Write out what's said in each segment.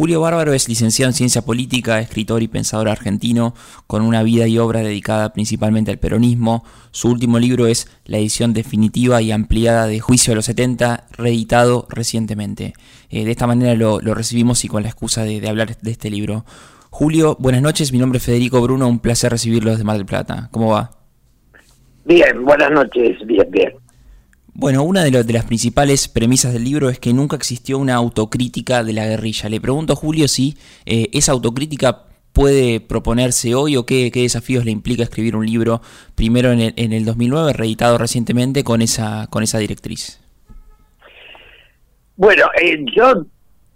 Julio Bárbaro es licenciado en Ciencia Política, escritor y pensador argentino, con una vida y obra dedicada principalmente al peronismo. Su último libro es la edición definitiva y ampliada de Juicio a los 70, reeditado recientemente. Eh, de esta manera lo, recibimos y con la excusa de, hablar de este libro. Julio, buenas noches, mi nombre es Federico Bruno, un placer recibirlo desde Mar del Plata. ¿Cómo va? Bien, buenas noches, bien, bien. Bueno, una de, las principales premisas del libro es que nunca existió una autocrítica de la guerrilla. Le pregunto a Julio si eh, esa autocrítica puede proponerse hoy o qué, desafíos le implica escribir un libro primero en el, en el 2009, reeditado recientemente con esa, con esa directriz. Bueno, eh, yo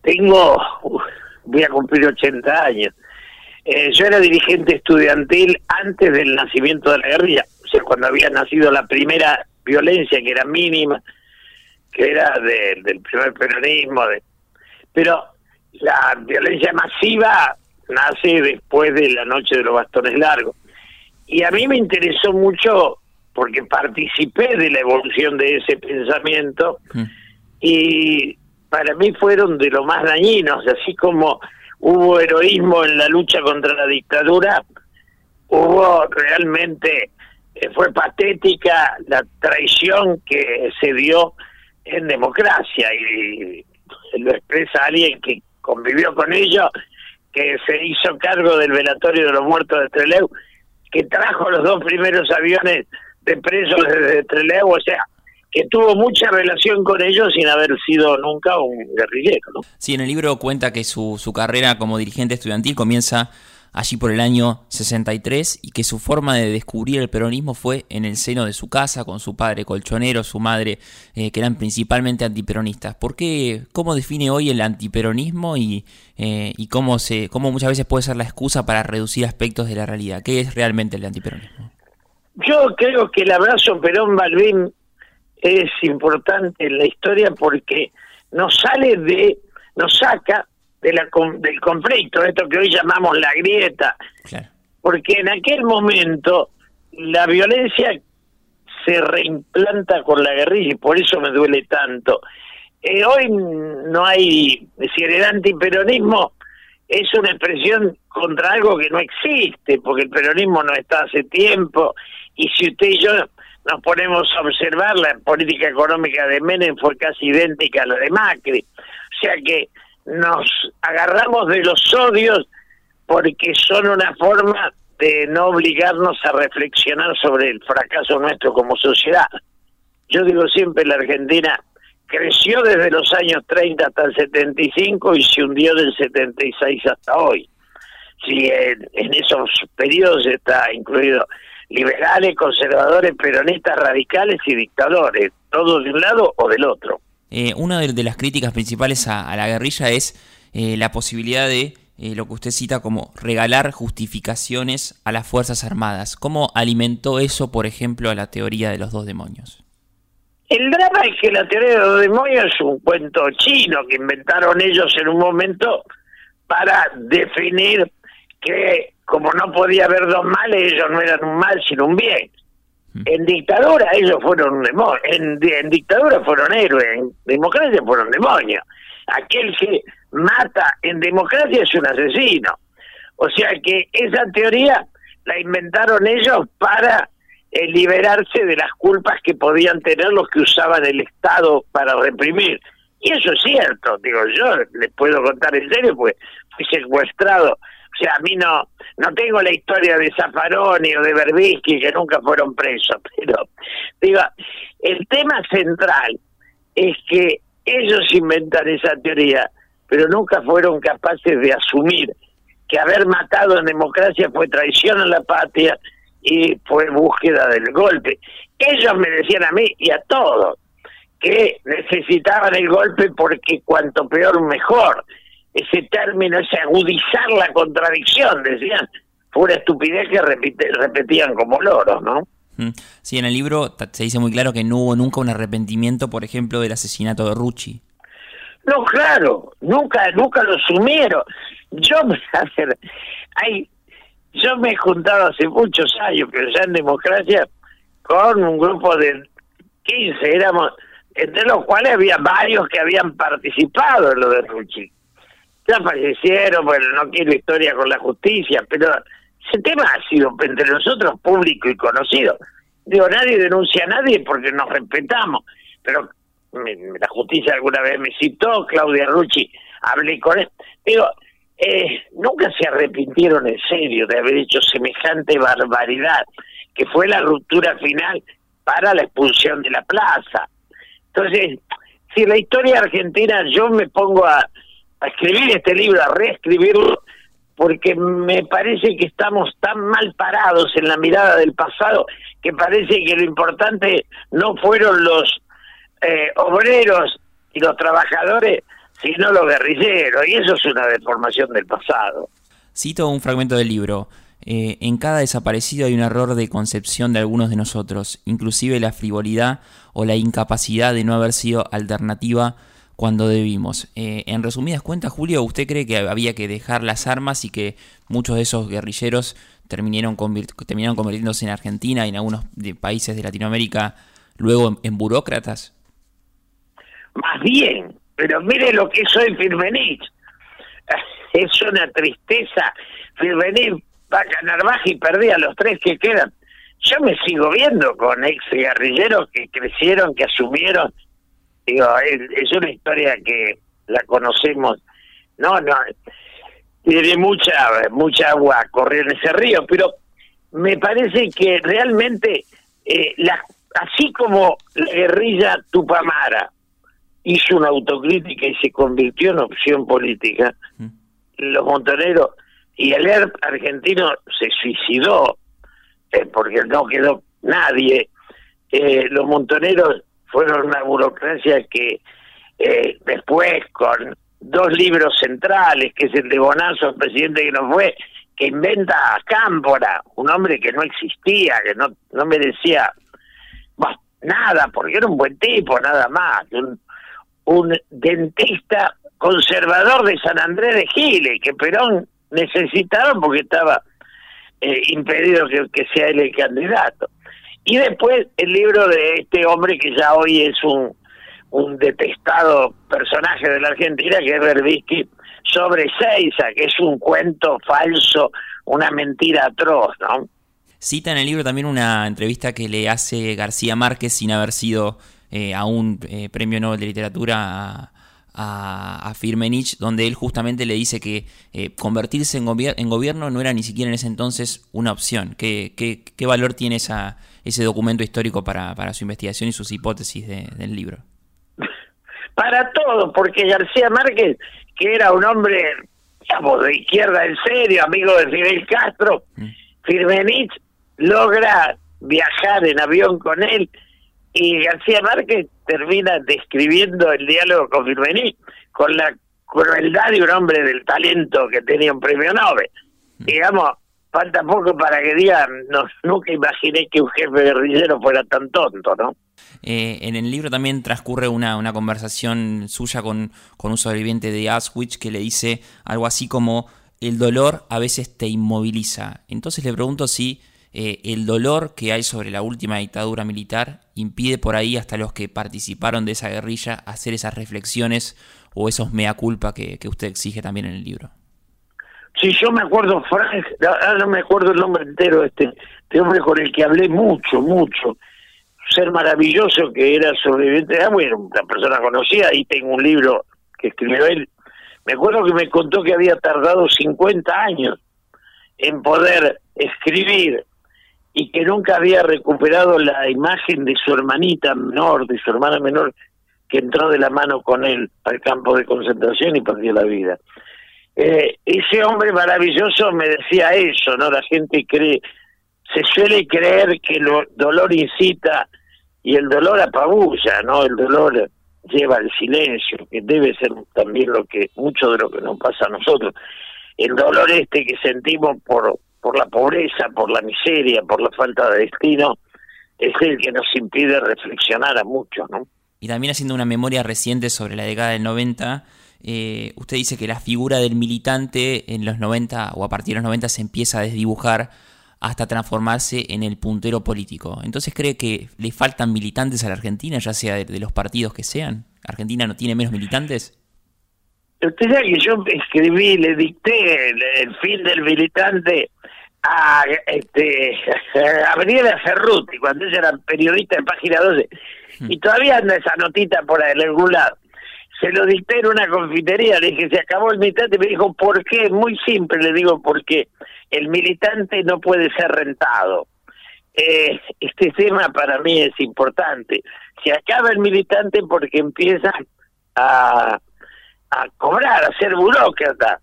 tengo, voy a cumplir 80 años. Eh, yo era dirigente estudiantil antes del nacimiento de la guerrilla, o sea, cuando había nacido la primera violencia que era mínima, que era del primer peronismo, de, pero la violencia masiva nace después de la noche de los bastones largos. Y a mí me interesó mucho porque participé de la evolución de ese pensamiento mm. y para mí fueron de lo más dañinos, así como hubo heroísmo en la lucha contra la dictadura, hubo realmente fue patética la traición que se dio en democracia y, lo expresa alguien que convivió con ellos, que se hizo cargo del velatorio de los muertos de Trelew, que trajo los dos primeros aviones de presos desde Trelew, o sea, que tuvo mucha relación con ellos sin haber sido nunca un guerrillero. ¿no? Sí, en el libro cuenta que su, su carrera como dirigente estudiantil comienza allí por el año 63 y que su forma de descubrir el peronismo fue en el seno de su casa, con su padre colchonero, su madre, eh, que eran principalmente antiperonistas. ¿Por qué, cómo define hoy el antiperonismo y, eh, y cómo, se, cómo muchas veces puede ser la excusa para reducir aspectos de la realidad? ¿Qué es realmente el antiperonismo? Yo creo que el abrazo Perón-Balbín es importante en la historia porque nos sale de, nos saca del conflicto, esto que hoy llamamos la grieta, porque en aquel momento la violencia se reimplanta con la guerrilla y por eso me duele tanto. Eh, hoy no hay, decir, el antiperonismo es una expresión contra algo que no existe, porque el peronismo no está hace tiempo, y si usted y yo nos ponemos a observar, la política económica de Menem fue casi idéntica a la de Macri. O sea que nos agarramos de los odios porque son una forma de no obligarnos a reflexionar sobre el fracaso nuestro como sociedad. Yo digo siempre, la Argentina creció desde los años 30 hasta el 75 y se hundió del 76 hasta hoy. Si en, en esos periodos está incluido liberales, conservadores, peronistas, radicales y dictadores, todos de un lado o del otro. Eh, una de, las críticas principales a, la guerrilla es eh, la posibilidad de eh, lo que usted cita como regalar justificaciones a las Fuerzas Armadas. ¿Cómo alimentó eso, por ejemplo, a la teoría de los dos demonios? El drama es que la teoría de los demonios es un cuento chino que inventaron ellos en un momento para definir que como no podía haber dos males, ellos no eran un mal sino un bien. En dictadura ellos fueron demonios, en, en, dictadura fueron héroes, en democracia fueron demonios. Aquel que mata en democracia es un asesino. O sea que esa teoría la inventaron ellos para eh, liberarse de las culpas que podían tener los que usaban el Estado para reprimir. Y eso es cierto, digo, yo les puedo contar en serio, pues fui secuestrado o sea, a mí no, no tengo la historia de Zaffaroni o de Berbisky que nunca fueron presos, pero digo, el tema central es que ellos inventan esa teoría, pero nunca fueron capaces de asumir que haber matado en democracia fue traición a la patria y fue búsqueda del golpe. Ellos me decían a mí y a todos que necesitaban el golpe porque cuanto peor mejor ese término, ese agudizar la contradicción, decían, fue una estupidez que repetían como loros, ¿no? Sí, en el libro se dice muy claro que no hubo nunca un arrepentimiento, por ejemplo, del asesinato de Rucci. No, claro, nunca, nunca lo sumieron. Yo, a ver, hay, yo me he juntado hace muchos años, pero ya en democracia, con un grupo de 15, éramos, entre los cuales había varios que habían participado en lo de Rucci ya fallecieron, bueno, no quiero historia con la justicia, pero ese tema ha sido entre nosotros público y conocido. Digo, nadie denuncia a nadie porque nos respetamos, pero la justicia alguna vez me citó, Claudia Rucci, hablé con él. Digo, eh, nunca se arrepintieron en serio de haber hecho semejante barbaridad, que fue la ruptura final para la expulsión de la plaza. Entonces, si la historia argentina yo me pongo a, escribir este libro, a reescribirlo, porque me parece que estamos tan mal parados en la mirada del pasado que parece que lo importante no fueron los eh, obreros y los trabajadores, sino los guerrilleros, y eso es una deformación del pasado. Cito un fragmento del libro. Eh, en cada desaparecido hay un error de concepción de algunos de nosotros, inclusive la frivolidad o la incapacidad de no haber sido alternativa cuando debimos. Eh, en resumidas cuentas, Julio, ¿usted cree que había que dejar las armas y que muchos de esos guerrilleros terminaron, terminaron convirtiéndose en Argentina y en algunos países de Latinoamérica luego en, burócratas? Más bien, pero mire lo que soy Firmenich. Es una tristeza. Firmenich va a Narvaja y perdí a los tres que quedan. Yo me sigo viendo con ex guerrilleros que crecieron, que asumieron Digo, es, una historia que la conocemos. No, no, tiene mucha, mucha agua correr en ese río, pero me parece que realmente, eh, la, así como la guerrilla Tupamara hizo una autocrítica y se convirtió en opción política, mm. los montoneros y el ERP argentino se suicidó eh, porque no quedó nadie. Eh, los montoneros fueron una burocracia que eh, después con dos libros centrales, que es el de Bonazo, el presidente que no fue, que inventa a Cámpora, un hombre que no existía, que no, no merecía nada, porque era un buen tipo, nada más, un, un dentista conservador de San Andrés de Giles, que Perón necesitaba porque estaba eh, impedido que, que sea él el candidato. Y después el libro de este hombre que ya hoy es un, un detestado personaje de la Argentina, que es Berbisky, sobre Seiza, que es un cuento falso, una mentira atroz, ¿no? Cita en el libro también una entrevista que le hace García Márquez sin haber sido eh, aún eh, premio Nobel de Literatura a, a, Firmenich, donde él justamente le dice que eh, convertirse en, en, gobierno no era ni siquiera en ese entonces una opción. ¿Qué, qué, qué valor tiene esa, ese documento histórico para, para su investigación y sus hipótesis del libro? Para todo, porque García Márquez, que era un hombre, digamos, de izquierda en serio, amigo de Fidel Castro, mm. Firmenich logra viajar en avión con él y García Márquez termina describiendo el diálogo con Firmenich con la crueldad de un hombre del talento que tenía un premio Nobel. Mm. Digamos, falta poco para que digan, no, nunca imaginé que un jefe guerrillero fuera tan tonto, ¿no? Eh, en el libro también transcurre una, una conversación suya con, con un sobreviviente de Auschwitz que le dice algo así como el dolor a veces te inmoviliza. Entonces le pregunto si eh, el dolor que hay sobre la última dictadura militar impide por ahí hasta los que participaron de esa guerrilla hacer esas reflexiones o esos mea culpa que usted exige también en el libro. Sí, yo me acuerdo, Frank, ahora no me acuerdo el nombre entero, este, hombre con el que hablé mucho, mucho, ser maravilloso que era sobreviviente de bueno, una persona conocida, y tengo un libro que escribió él. Me acuerdo que me contó que había tardado 50 años en poder escribir y que nunca había recuperado la imagen de su hermanita menor, de su hermana menor, que entró de la mano con él al campo de concentración y perdió la vida. Eh, ese hombre maravilloso me decía eso, ¿no? La gente cree, se suele creer que el dolor incita y el dolor apabulla, ¿no? El dolor lleva al silencio, que debe ser también lo que, mucho de lo que nos pasa a nosotros. El dolor este que sentimos por, por la pobreza, por la miseria, por la falta de destino, es el que nos impide reflexionar a muchos, ¿no? Y también haciendo una memoria reciente sobre la década del 90, eh, usted dice que la figura del militante en los 90 o a partir de los 90 se empieza a desdibujar hasta transformarse en el puntero político. Entonces, ¿cree que le faltan militantes a la Argentina, ya sea de, los partidos que sean? ¿Argentina no tiene menos militantes? Usted sabe que yo escribí, le dicté el, fin del militante a este a Gabriela Cerruti, cuando ella era periodista en Página 12, hmm. y todavía anda esa notita por ahí, en algún lado. Se lo dicté en una confitería, le dije, se acabó el militante, me dijo, ¿por qué? Muy simple, le digo, porque el militante no puede ser rentado. Eh, este tema para mí es importante. Se acaba el militante porque empieza a a cobrar, a ser burócrata.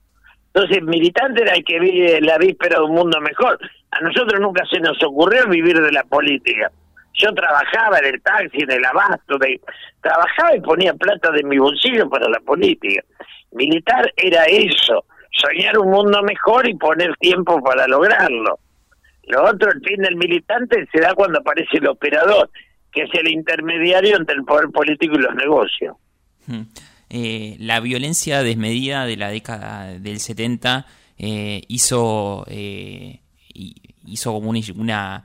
Entonces, militante era el que vive la víspera de un mundo mejor. A nosotros nunca se nos ocurrió vivir de la política. Yo trabajaba en el taxi, en el abasto, trabajaba y ponía plata de mi bolsillo para la política. Militar era eso, soñar un mundo mejor y poner tiempo para lograrlo. Lo otro, el fin del militante, se da cuando aparece el operador, que es el intermediario entre el poder político y los negocios. Hmm. Eh, la violencia desmedida de la década del 70 eh, hizo, eh, hizo como una,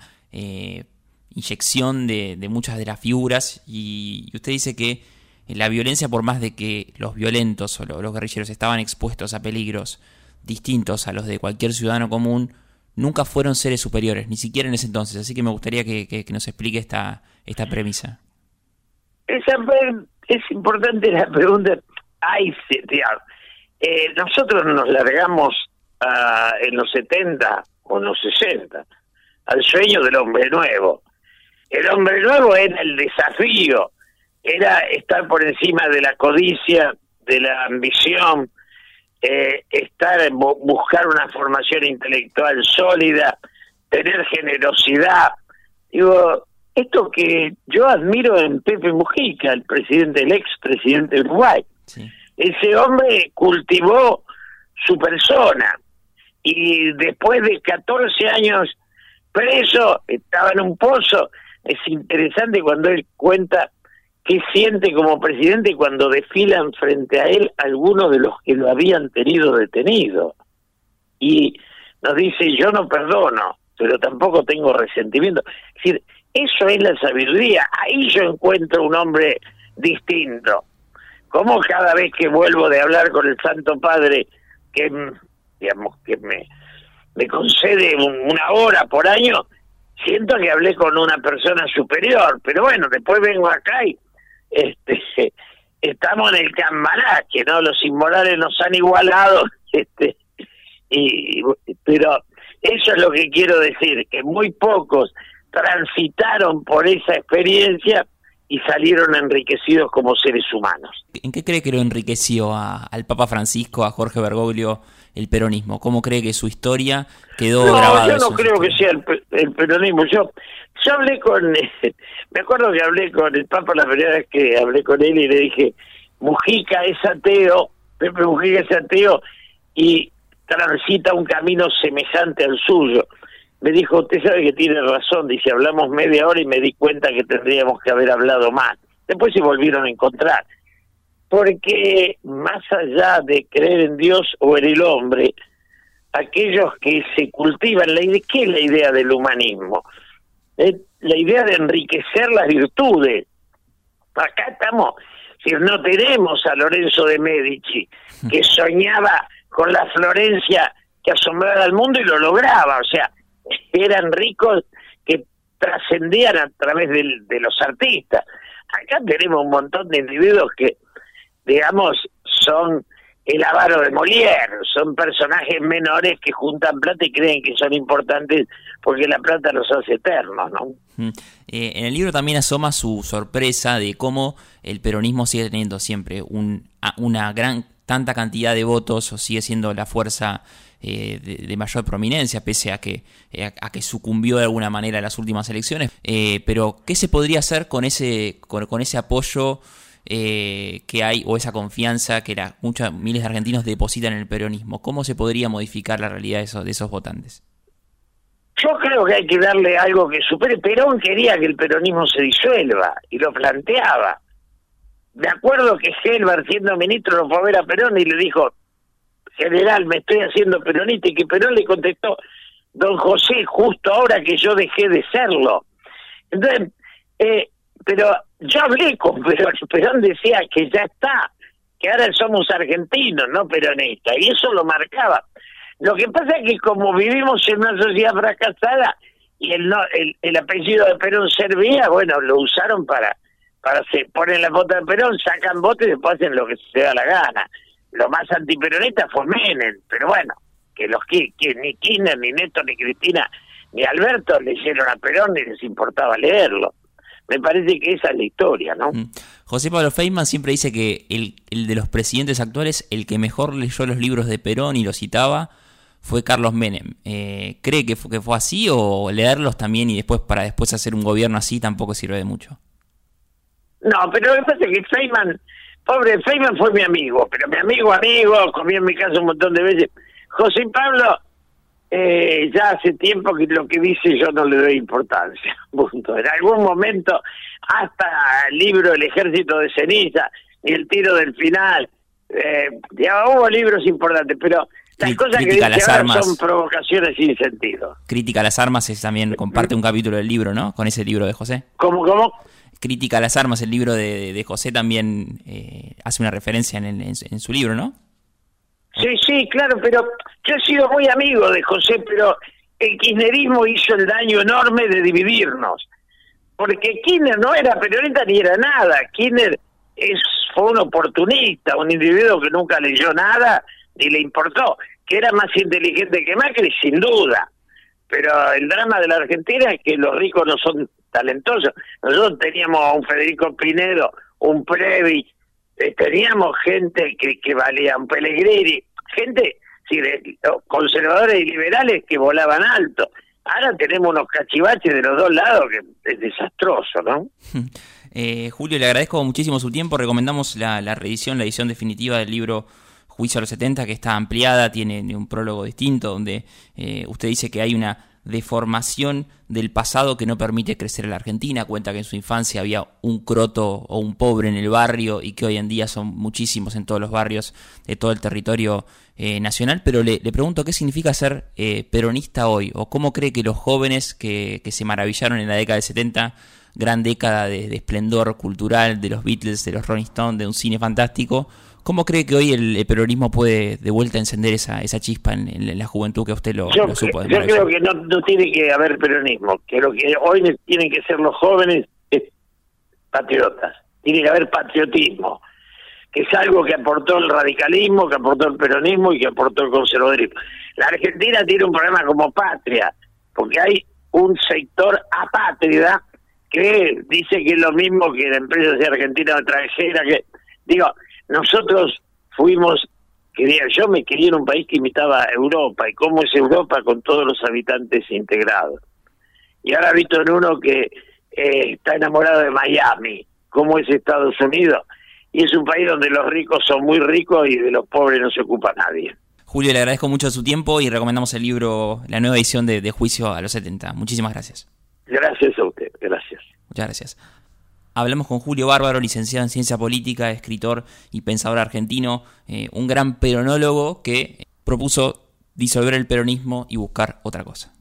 inyección de, muchas de las figuras y, usted dice que la violencia, por más de que los violentos o los, guerrilleros estaban expuestos a peligros distintos a los de cualquier ciudadano común, nunca fueron seres superiores, ni siquiera en ese entonces. Así que me gustaría que, nos explique esta, esta premisa. Esa es importante la pregunta. Ay, eh, nosotros nos largamos uh, en los 70 o en los 60 al sueño del hombre nuevo. El hombre nuevo era el desafío, era estar por encima de la codicia, de la ambición, eh, estar buscar una formación intelectual sólida, tener generosidad. Digo, esto que yo admiro en Pepe Mujica, el presidente, el ex presidente de Uruguay. Ese hombre cultivó su persona y después de 14 años preso, estaba en un pozo. Es interesante cuando él cuenta qué siente como presidente cuando desfilan frente a él algunos de los que lo habían tenido detenido. Y nos dice, yo no perdono, pero tampoco tengo resentimiento. Es decir, eso es la sabiduría. Ahí yo encuentro un hombre distinto. Como cada vez que vuelvo de hablar con el Santo Padre, que digamos que me, me concede una hora por año, siento que hablé con una persona superior. Pero bueno, después vengo acá y este estamos en el que ¿no? Los inmorales nos han igualado, este y pero eso es lo que quiero decir, que muy pocos transitaron por esa experiencia y salieron enriquecidos como seres humanos. ¿En qué cree que lo enriqueció al Papa Francisco, a Jorge Bergoglio, el peronismo? ¿Cómo cree que su historia quedó grabada? Yo no creo que sea el, peronismo. Yo, yo hablé con, me acuerdo que hablé con el Papa la primera vez que hablé con él y le dije, Mujica es ateo, Pepe Mujica es ateo y transita un camino semejante al suyo me dijo, usted sabe que tiene razón, dice, hablamos media hora y me di cuenta que tendríamos que haber hablado más. Después se volvieron a encontrar. Porque más allá de creer en Dios o en el hombre, aquellos que se cultivan la idea, ¿qué es la idea del humanismo? Es la idea de enriquecer las virtudes. Acá estamos, si no tenemos a Lorenzo de Medici, que soñaba con la Florencia que asombraba al mundo y lo lograba, o sea, eran ricos que trascendían a través de los artistas. Acá tenemos un montón de individuos que, digamos, son el avaro de Molière, son personajes menores que juntan plata y creen que son importantes porque la plata los hace eternos, ¿no? Mm. Eh, en el libro también asoma su sorpresa de cómo el peronismo sigue teniendo siempre un, una gran tanta cantidad de votos o sigue siendo la fuerza eh, de, mayor prominencia, pese a que, eh, a que sucumbió de alguna manera en las últimas elecciones. Eh, pero, ¿qué se podría hacer con ese, con, ese apoyo que hay o esa confianza que la, muchos miles de argentinos depositan en el peronismo? ¿Cómo se podría modificar la realidad de esos, de votantes? Yo creo que hay que darle algo que supere. Perón quería que el peronismo se disuelva y lo planteaba. De acuerdo que Gelbar, siendo ministro, lo fue a ver a Perón y le dijo, general, me estoy haciendo peronista, y que Perón le contestó, don José, justo ahora que yo dejé de serlo. Entonces, eh, pero yo hablé con Perón, Perón decía que ya está, que ahora somos argentinos, no peronistas, y eso lo marcaba. Lo que pasa es que como vivimos en una sociedad fracasada y el, no, el, apellido de Perón servía, bueno, lo usaron para para se ponen la foto de Perón, sacan votos y después hacen lo que se da la gana. Lo más antiperonista fue Menem, pero bueno, que los que, ni Kirchner, ni Néstor, ni Cristina, ni Alberto leyeron a Perón ni les importaba leerlo. Me parece que esa es la historia, ¿no? Mm. José Pablo Feynman siempre dice que el, el de los presidentes actuales, el que mejor leyó los libros de Perón y lo citaba, fue Carlos Menem. Eh, ¿Cree que fue, que fue así o leerlos también y después para después hacer un gobierno así tampoco sirve de mucho? No, pero me parece que Feynman, pobre Feynman fue mi amigo, pero mi amigo, amigo, comí en mi casa un montón de veces. José Pablo, eh, ya hace tiempo que lo que dice yo no le doy importancia. Punto. En algún momento, hasta el libro El ejército de ceniza y el tiro del final, eh, ya hubo libros importantes, pero las cosas que dice las armas, son provocaciones sin sentido. Crítica a las armas es también comparte un capítulo del libro, ¿no? Con ese libro de José. ¿Cómo, cómo? Crítica a las armas, el libro de, José también eh, hace una referencia en, en, su libro, ¿no? Sí, sí, claro, pero yo he sido muy amigo de José, pero el kirchnerismo hizo el daño enorme de dividirnos. Porque Kirchner no era periodista ni era nada. Kirchner es, fue un oportunista, un individuo que nunca leyó nada ni le importó. Que era más inteligente que Macri, sin duda. Pero el drama de la Argentina es que los ricos no son talentosos. Nosotros teníamos a un Federico Pinedo, un Previ, eh, teníamos gente que, que valía, un Pellegrini, gente conservadores y liberales que volaban alto. Ahora tenemos unos cachivaches de los dos lados que es desastroso, ¿no? Eh, Julio, le agradezco muchísimo su tiempo. Recomendamos la, la reedición, la edición definitiva del libro Juicio a los 70, que está ampliada, tiene un prólogo distinto, donde eh, usted dice que hay una deformación del pasado que no permite crecer en la Argentina. Cuenta que en su infancia había un croto o un pobre en el barrio y que hoy en día son muchísimos en todos los barrios de todo el territorio eh, nacional. Pero le, pregunto qué significa ser eh, peronista hoy o cómo cree que los jóvenes que, se maravillaron en la década del 70, gran década de, de esplendor cultural de los Beatles, de los Rolling Stones, de un cine fantástico, ¿Cómo cree que hoy el, peronismo puede de vuelta encender esa, esa chispa en, la juventud que usted lo, yo, supo? Yo creo que no, tiene que haber peronismo. Creo que hoy tienen que ser los jóvenes patriotas. Tiene que haber patriotismo, que es algo que aportó el radicalismo, que aportó el peronismo y que aportó el conservadurismo. La Argentina tiene un problema como patria, porque hay un sector apátrida que dice que es lo mismo que la empresa de argentina o extranjera, que digo, nosotros fuimos, quería, yo me quería en un país que imitaba a Europa, y cómo es Europa con todos los habitantes integrados. Y ahora he visto en uno que eh, está enamorado de Miami, cómo es Estados Unidos, y es un país donde los ricos son muy ricos y de los pobres no se ocupa nadie. Julio, le agradezco mucho su tiempo y recomendamos el libro, la nueva edición de, de Juicio a los 70. Muchísimas gracias. Gracias a usted, gracias. Muchas gracias. Hablamos con Julio Bárbaro, licenciado en Ciencia Política, escritor y pensador argentino, eh, un gran peronólogo que propuso disolver el peronismo y buscar otra cosa.